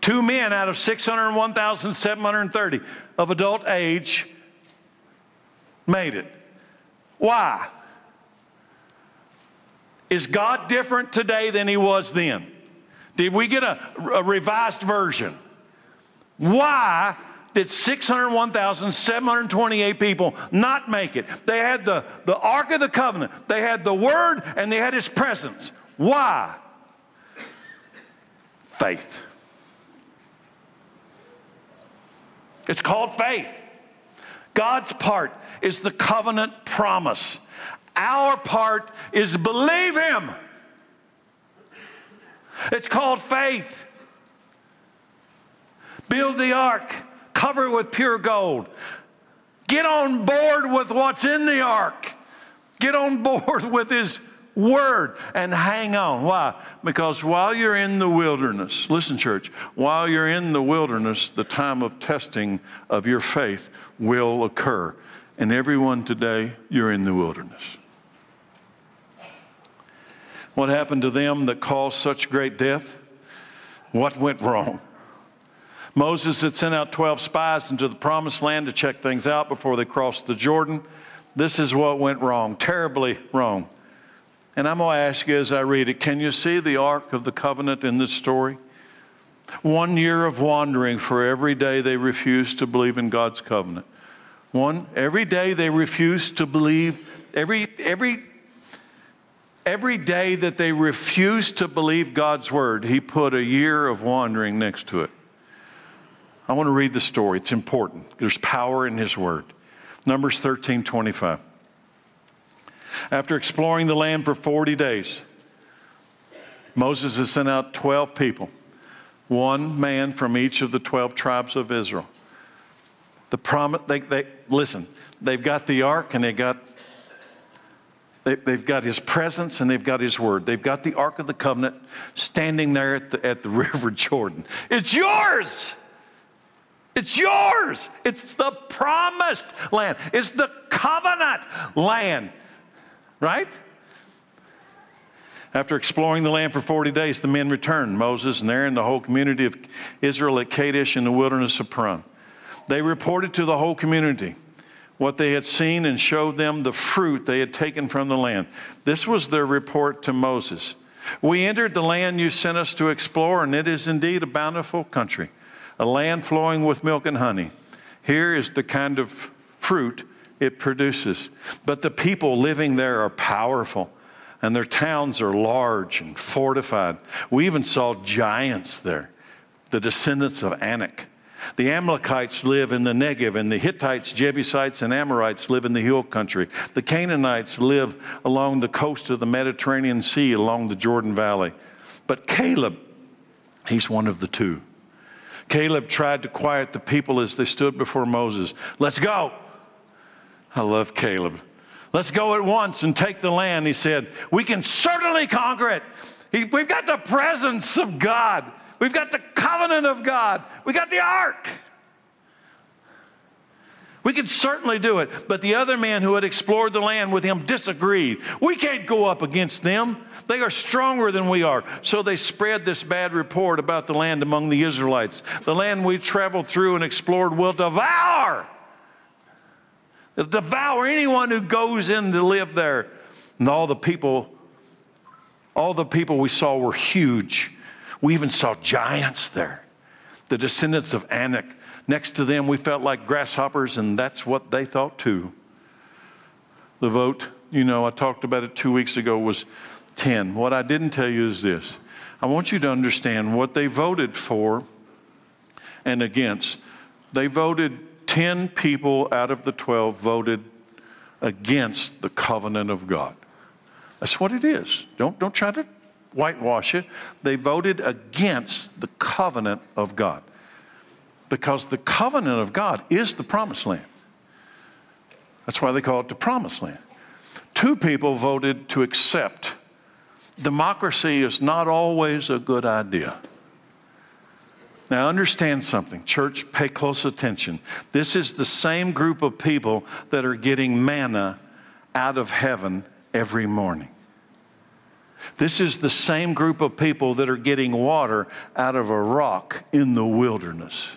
Two men out of 601,730 of adult age made it. Why? Is God different today than he was then? Did we get a, a revised version? Why did 601,728 people not make it? They had the, the Ark of the Covenant, they had the Word, and they had His presence. Why? Faith. It's called faith. God's part is the covenant promise. Our part is believe Him. It's called faith. Build the ark, cover it with pure gold. Get on board with what's in the ark. Get on [LAUGHS] board with His word and hang on. Why? Because while you're in the wilderness, listen, church, while you're in the wilderness, the time of testing of your faith will occur. And everyone today, you're in the wilderness. What happened to them that caused such great death? What went wrong? Moses had sent out 12 spies into the promised land to check things out before they crossed the Jordan. This is what went wrong, terribly wrong. And I'm going to ask you as I read it can you see the Ark of the Covenant in this story? One year of wandering for every day they refused to believe in God's covenant. One, every day they refused to believe, every, every, every day that they refused to believe God's word, He put a year of wandering next to it. I want to read the story. It's important. There's power in His word. Numbers 13 25. After exploring the land for 40 days, Moses has sent out 12 people, one man from each of the 12 tribes of Israel. The promise, they, they, listen, they've got the ark and they got they, they've got his presence and they've got his word. They've got the Ark of the Covenant standing there at the, at the [LAUGHS] River Jordan. It's yours. It's yours. It's the promised land. It's the covenant land. Right? After exploring the land for 40 days, the men returned, Moses and Aaron, the whole community of Israel at Kadesh in the wilderness of Paran. They reported to the whole community what they had seen and showed them the fruit they had taken from the land. This was their report to Moses. We entered the land you sent us to explore, and it is indeed a bountiful country, a land flowing with milk and honey. Here is the kind of fruit it produces. But the people living there are powerful, and their towns are large and fortified. We even saw giants there, the descendants of Anak. The Amalekites live in the Negev, and the Hittites, Jebusites, and Amorites live in the hill country. The Canaanites live along the coast of the Mediterranean Sea, along the Jordan Valley. But Caleb, he's one of the two. Caleb tried to quiet the people as they stood before Moses. Let's go. I love Caleb. Let's go at once and take the land. He said, We can certainly conquer it. We've got the presence of God, we've got the covenant of God, we got the ark. We could certainly do it, but the other man who had explored the land with him disagreed. We can't go up against them. They are stronger than we are. So they spread this bad report about the land among the Israelites. The land we traveled through and explored will devour. It'll devour anyone who goes in to live there. And all the people, all the people we saw were huge. We even saw giants there. The descendants of Anak Next to them, we felt like grasshoppers, and that's what they thought too. The vote, you know, I talked about it two weeks ago, was 10. What I didn't tell you is this I want you to understand what they voted for and against. They voted, 10 people out of the 12 voted against the covenant of God. That's what it is. Don't, don't try to whitewash it. They voted against the covenant of God because the covenant of God is the promised land. That's why they call it the promised land. Two people voted to accept. Democracy is not always a good idea. Now, understand something. Church, pay close attention. This is the same group of people that are getting manna out of heaven every morning. This is the same group of people that are getting water out of a rock in the wilderness.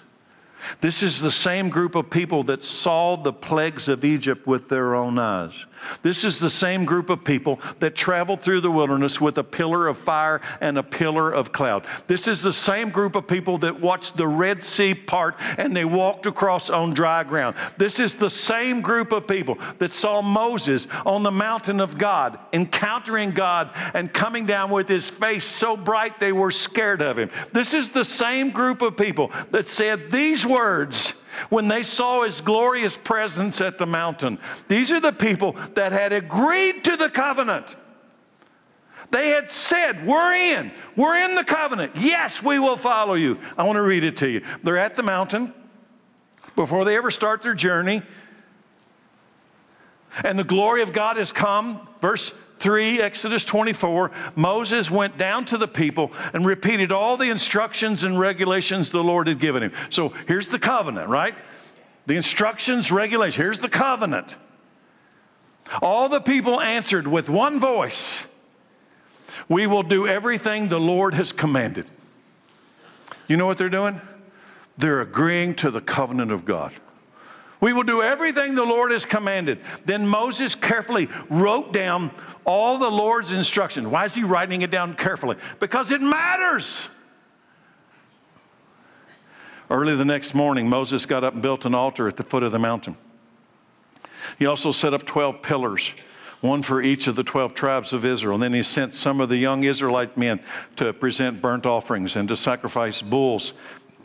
This is the same group of people that saw the plagues of Egypt with their own eyes. This is the same group of people that traveled through the wilderness with a pillar of fire and a pillar of cloud. This is the same group of people that watched the Red Sea part and they walked across on dry ground. This is the same group of people that saw Moses on the mountain of God, encountering God and coming down with his face so bright they were scared of him. This is the same group of people that said these words when they saw his glorious presence at the mountain. These are the people that had agreed to the covenant. They had said, We're in. We're in the covenant. Yes, we will follow you. I want to read it to you. They're at the mountain before they ever start their journey. And the glory of God has come. Verse 3, Exodus 24, Moses went down to the people and repeated all the instructions and regulations the Lord had given him. So here's the covenant, right? The instructions, regulations. Here's the covenant. All the people answered with one voice We will do everything the Lord has commanded. You know what they're doing? They're agreeing to the covenant of God. We will do everything the Lord has commanded. Then Moses carefully wrote down all the Lord's instructions. Why is he writing it down carefully? Because it matters. Early the next morning, Moses got up and built an altar at the foot of the mountain. He also set up 12 pillars, one for each of the 12 tribes of Israel. And then he sent some of the young Israelite men to present burnt offerings and to sacrifice bulls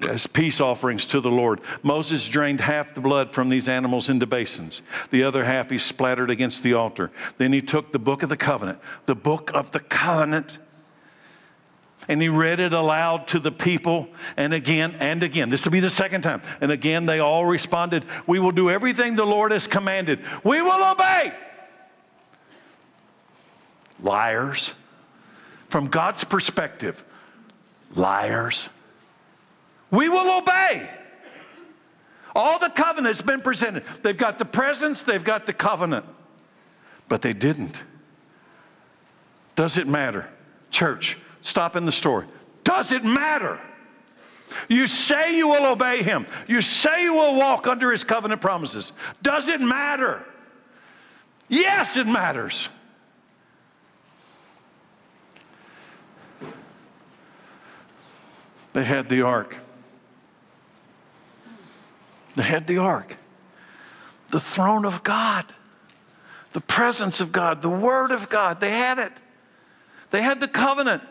as peace offerings to the Lord. Moses drained half the blood from these animals into basins. The other half he splattered against the altar. Then he took the book of the covenant, the book of the covenant, and he read it aloud to the people and again and again. This will be the second time. And again, they all responded, We will do everything the Lord has commanded. We will obey. Liars. From God's perspective, liars. We will obey. All the covenant's been presented. They've got the presence, they've got the covenant. But they didn't. Does it matter? Church, stop in the story. Does it matter? You say you will obey him. You say you will walk under his covenant promises. Does it matter? Yes, it matters. They had the ark. They had the ark, the throne of God, the presence of God, the word of God. They had it. They had the covenant.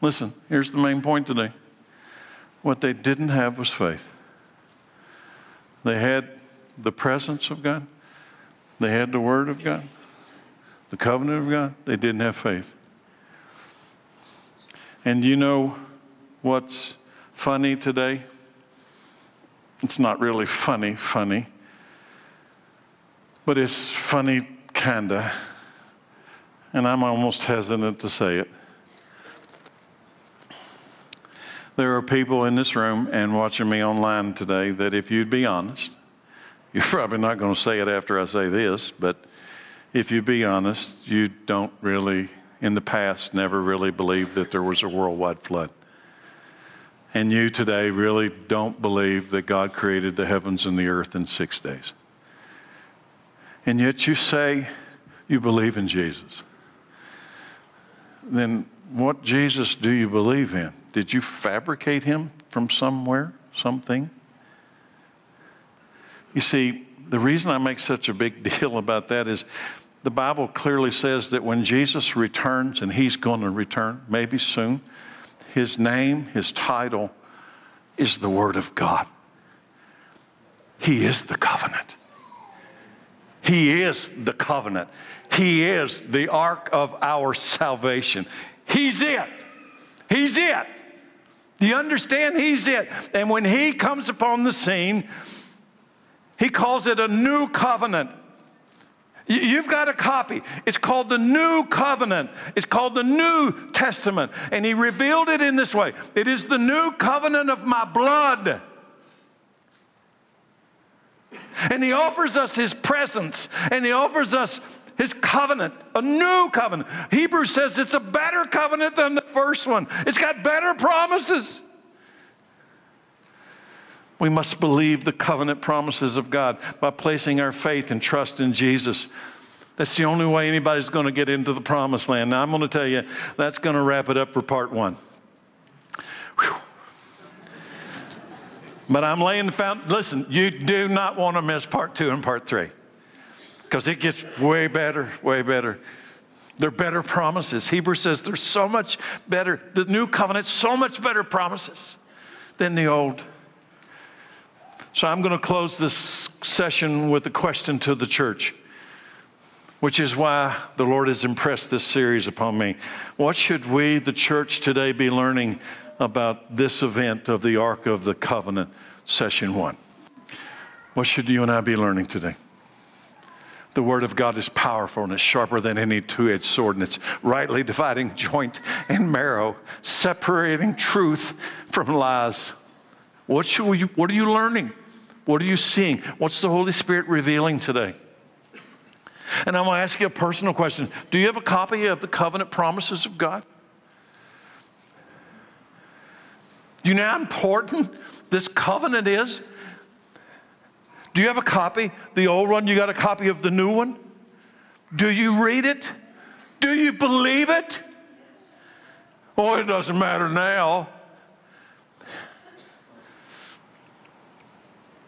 Listen, here's the main point today. What they didn't have was faith. They had the presence of God, they had the Word of God, the covenant of God. They didn't have faith. And you know what's funny today? It's not really funny, funny, but it's funny, kinda. And I'm almost hesitant to say it. There are people in this room and watching me online today that, if you'd be honest, [LAUGHS] You're probably not going to say it after I say this, but if you be honest, you don't really, in the past, never really believed that there was a worldwide flood. And you today really don't believe that God created the heavens and the earth in six days. And yet you say you believe in Jesus. Then what Jesus do you believe in? Did you fabricate him from somewhere, something? You see, the reason I make such a big [LAUGHS] deal about that is the Bible clearly says that when Jesus returns, and he's going to return, maybe soon, his name, his title is the Word of God. He is the covenant. He is the covenant. He is the ark of our salvation. He's it. He's it. Do you understand? He's it. And when He comes upon the scene, He calls it a new covenant. You've got a copy. It's called the New Covenant. It's called the New Testament. And he revealed it in this way it is the new covenant of my blood. And he offers us his presence, and he offers us his covenant, a new covenant. Hebrews says it's a better covenant than the first one, it's got better promises. We must believe the covenant promises of God by placing our faith and trust in Jesus. That's the only way anybody's going to get into the promised land. Now, I'm going to tell you, that's going to wrap it up for part one. Whew. But I'm laying the foundation. Listen, you do not want to miss part two and part three because it gets way better, way better. They're better promises. Hebrews says there's so much better, the new covenant, so much better promises than the old. So I'm going to close this session with a question to the church, which is why the Lord has impressed this series upon me. What should we, the church, today be learning about this event of the Ark of the Covenant, session one? What should you and I be learning today? The Word of God is powerful and it's sharper than any two edged sword, and it's rightly dividing joint and marrow, separating truth from lies. What, should we, what are you learning? What are you seeing? What's the Holy Spirit revealing today? And I'm going to ask you a personal question Do you have a copy of the covenant promises of God? Do you know how important this covenant is? Do you have a copy? The old one, you got a copy of the new one? Do you read it? Do you believe it? Oh, it doesn't matter now.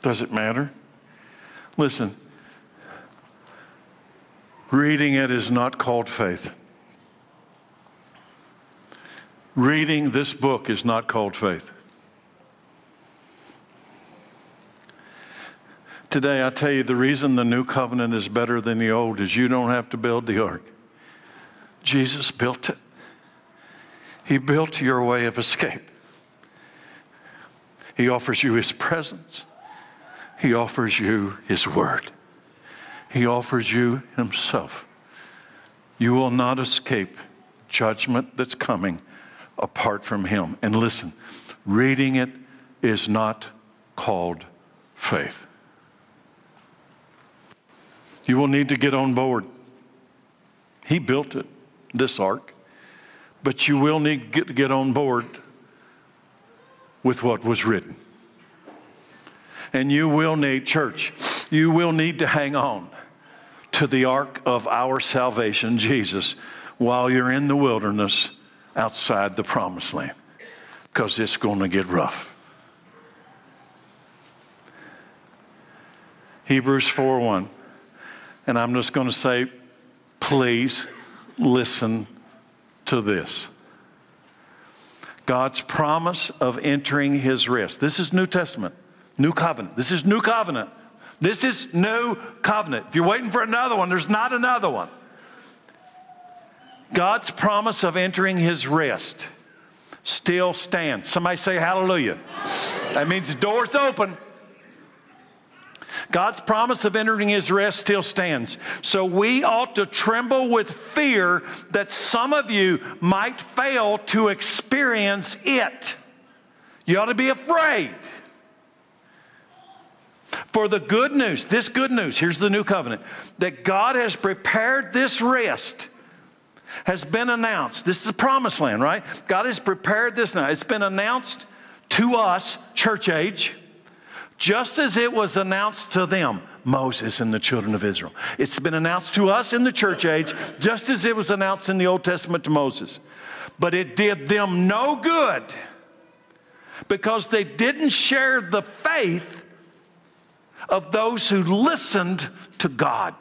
Does it matter? Listen, reading it is not called faith. Reading this book is not called faith. Today, I tell you, the reason the new covenant is better than the old is you don't have to build the ark. Jesus built it. He built your way of escape. He offers you His presence. He offers you His Word. He offers you Himself. You will not escape judgment that's coming apart from Him. And listen, reading it is not called faith. You will need to get on board. He built it, this ark, but you will need to get on board with what was written. And you will need, church, you will need to hang on to the ark of our salvation, Jesus, while you're in the wilderness outside the promised land, because it's going to get rough. Hebrews 4 1. And I'm just going to say, please listen to this. God's promise of entering his rest. This is New Testament. New covenant. This is new covenant. This is new covenant. If you're waiting for another one, there's not another one. God's promise of entering his rest still stands. Somebody say hallelujah. That means the door's open. God's promise of entering his rest still stands. So we ought to tremble with fear that some of you might fail to experience it. You ought to be afraid. For the good news, this good news, here's the new covenant, that God has prepared this rest has been announced. This is the promised land, right? God has prepared this now. It's been announced to us, church age, just as it was announced to them, Moses and the children of Israel. It's been announced to us in the church age, just as it was announced in the Old Testament to Moses. But it did them no good because they didn't share the faith of those who listened to God.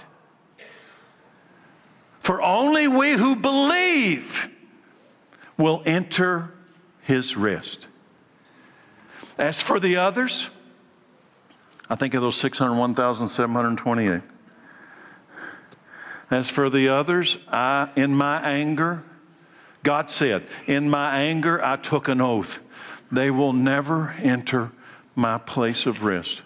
For only we who believe will enter his rest. As for the others, I think of those 601,728. As for the others, I, in my anger, God said, In my anger, I took an oath. They will never enter my place of rest.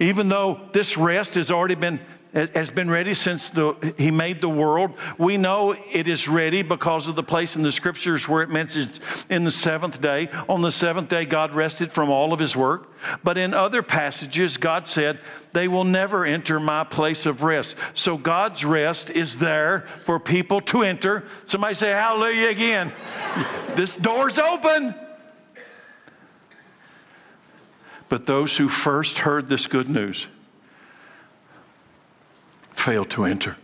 Even though this rest has already been has been ready since the, he made the world. We know it is ready because of the place in the scriptures where it mentions in the seventh day. On the seventh day, God rested from all of his work. But in other passages, God said, They will never enter my place of rest. So God's rest is there for people to enter. Somebody say, Hallelujah again. [LAUGHS] this door's open. But those who first heard this good news, failed to enter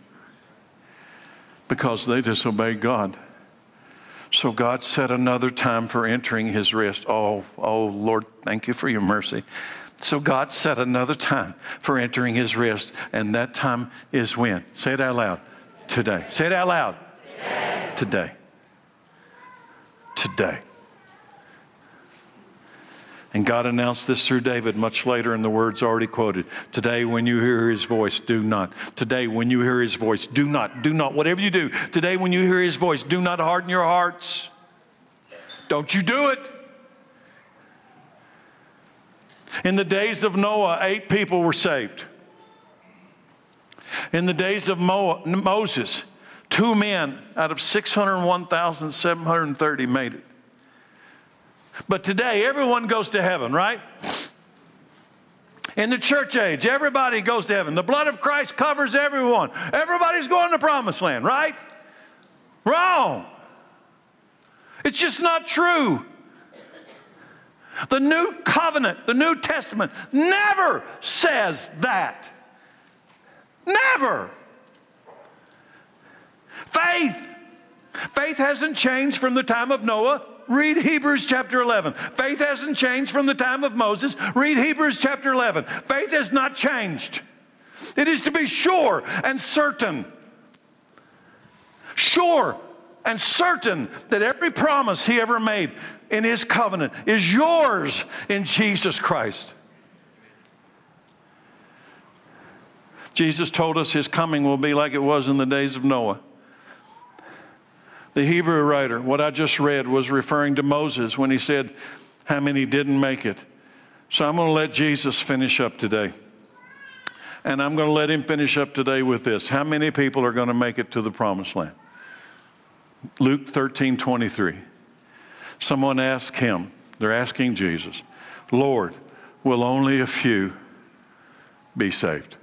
because they disobeyed God. So God set another time for entering his rest. Oh, oh, Lord, thank you for your mercy. So God set another time for entering his rest, and that time is when? Say it out loud. Today. Say it out loud. Today. Today. Today. And God announced this through David much later in the words already quoted. Today, when you hear his voice, do not. Today, when you hear his voice, do not. Do not. Whatever you do, today, when you hear his voice, do not harden your hearts. Don't you do it. In the days of Noah, eight people were saved. In the days of Mo- Moses, two men out of 601,730 made it. But today, everyone goes to heaven, right? In the church age, everybody goes to heaven. The blood of Christ covers everyone. Everybody's going to promised land, right? Wrong. It's just not true. The new covenant, the New Testament, never says that. Never. Faith. Faith hasn't changed from the time of Noah Read Hebrews chapter 11. Faith hasn't changed from the time of Moses. Read Hebrews chapter 11. Faith has not changed. It is to be sure and certain. Sure and certain that every promise he ever made in his covenant is yours in Jesus Christ. Jesus told us his coming will be like it was in the days of Noah. The Hebrew writer, what I just read, was referring to Moses when he said, How many didn't make it? So I'm going to let Jesus finish up today. And I'm going to let him finish up today with this. How many people are going to make it to the promised land? Luke 13 23. Someone asked him, they're asking Jesus, Lord, will only a few be saved?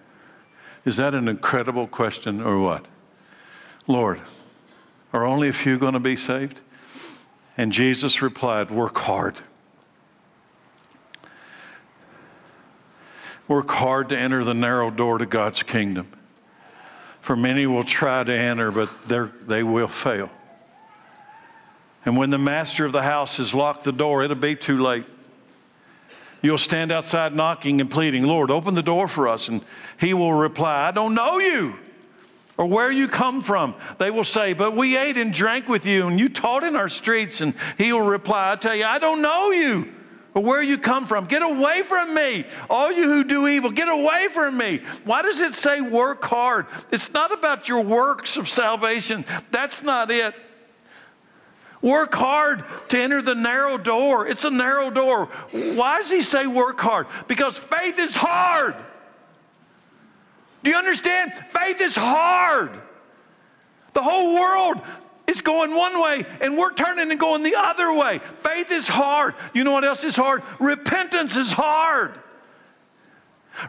Is that an incredible question or what? Lord, are only a few going to be saved? And Jesus replied, Work hard. Work hard to enter the narrow door to God's kingdom. For many will try to enter, but they will fail. And when the master of the house has locked the door, it'll be too late. You'll stand outside knocking and pleading, Lord, open the door for us. And he will reply, I don't know you or where you come from. They will say, But we ate and drank with you, and you taught in our streets. And he will reply, I tell you, I don't know you or where you come from. Get away from me. All you who do evil, get away from me. Why does it say work hard? It's not about your works of salvation. That's not it. Work hard to enter the narrow door. It's a narrow door. Why does he say work hard? Because faith is hard. Do you understand? Faith is hard. The whole world is going one way and we're turning and going the other way. Faith is hard. You know what else is hard? Repentance is hard.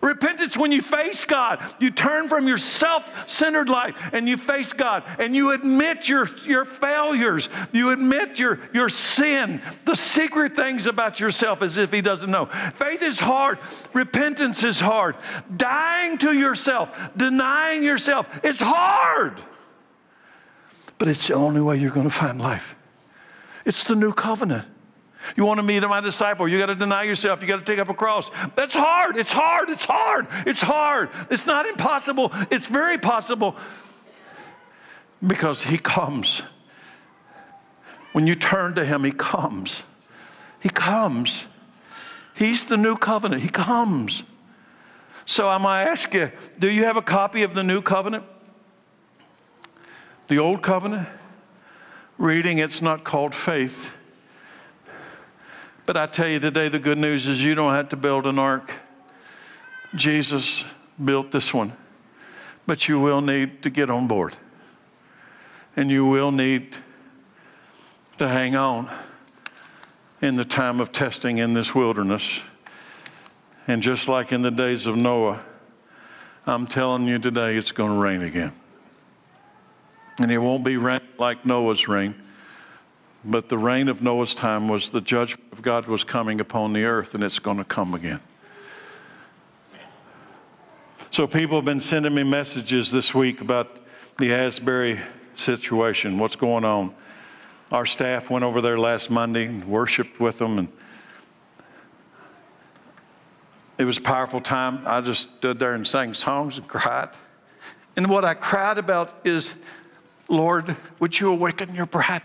Repentance when you face God. You turn from your self centered life and you face God and you admit your, your failures. You admit your, your sin, the secret things about yourself as if He doesn't know. Faith is hard. Repentance is hard. Dying to yourself, denying yourself, it's hard. But it's the only way you're going to find life. It's the new covenant. You want to meet my disciple, you got to deny yourself, you got to take up a cross. That's hard. It's hard. It's hard. It's hard. It's not impossible. It's very possible because he comes. When you turn to him, he comes. He comes. He's the new covenant. He comes. So going to ask you do you have a copy of the new covenant? The old covenant? Reading it's not called faith. But I tell you today, the good news is you don't have to build an ark. Jesus built this one. But you will need to get on board. And you will need to hang on in the time of testing in this wilderness. And just like in the days of Noah, I'm telling you today it's going to rain again. And it won't be rain like Noah's rain. But the rain of Noah's time was the judgment of God was coming upon the earth, and it's going to come again. So people have been sending me messages this week about the Asbury situation, what's going on. Our staff went over there last Monday and worshiped with them, and it was a powerful time. I just stood there and sang songs and cried. And what I cried about is, Lord, would you awaken your bride?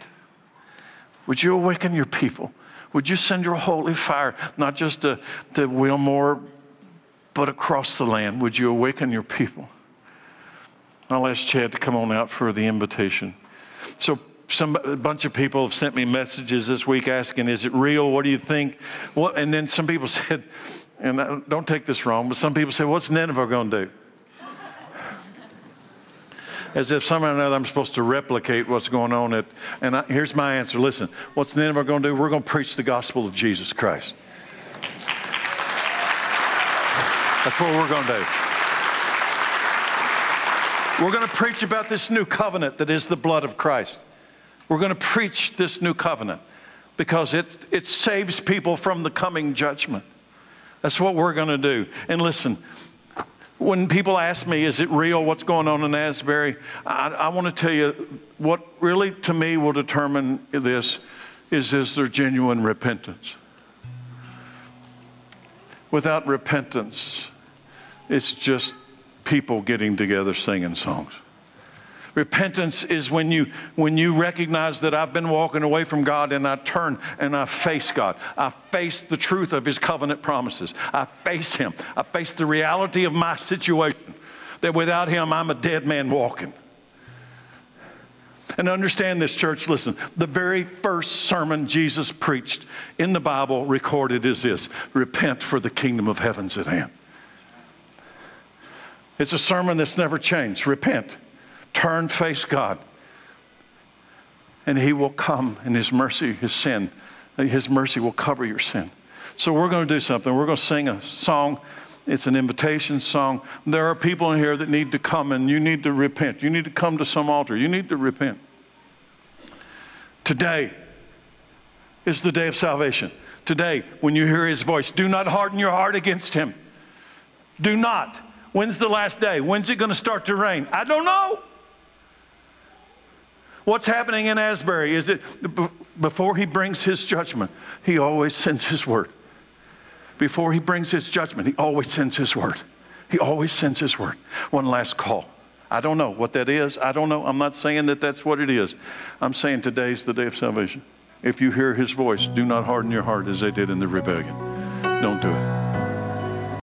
Would you awaken your people? Would you send your holy fire, not just to, to Wilmore, but across the land? Would you awaken your people? I'll ask Chad to come on out for the invitation. So, some, a bunch of people have sent me messages this week asking, Is it real? What do you think? And then some people [LAUGHS] said, and uh, don't take this wrong, but some people say, What's Nineveh going to do? As if somehow or another I'm supposed to replicate what's going on. At, and I, here's my answer listen, what's the Nineveh going to do? We're going to preach the gospel of Jesus Christ. That's what we're going to do. We're going to preach about this new covenant that is the blood of Christ. We're going to preach this new covenant because it, it saves people from the coming judgment. That's what we're going to do. And listen, when people ask me, is it real what's going on in Asbury? I, I want to tell you what really to me will determine this is is there genuine repentance? Without repentance, it's just people getting together singing songs. Repentance is when you, when you recognize that I've been walking away from God and I turn and I face God. I face the truth of His covenant promises. I face Him. I face the reality of my situation that without Him, I'm a dead man walking. And understand this, church, listen. The very first sermon Jesus preached in the Bible recorded is this Repent, for the kingdom of heaven's at hand. It's a sermon that's never changed. Repent. Turn, face God. And He will come in His mercy, His sin. His mercy will cover your sin. So we're going to do something. We're going to sing a song. It's an invitation song. There are people in here that need to come and you need to repent. You need to come to some altar. You need to repent. Today is the day of salvation. Today, when you hear his voice, do not harden your heart against him. Do not. When's the last day? When's it going to start to rain? I don't know. What's happening in Asbury is it before he brings his judgment, he always sends his word. Before he brings his judgment, he always sends his word. He always sends his word. One last call. I don't know what that is. I don't know. I'm not saying that that's what it is. I'm saying today's the day of salvation. If you hear his voice, do not harden your heart as they did in the rebellion. Don't do it.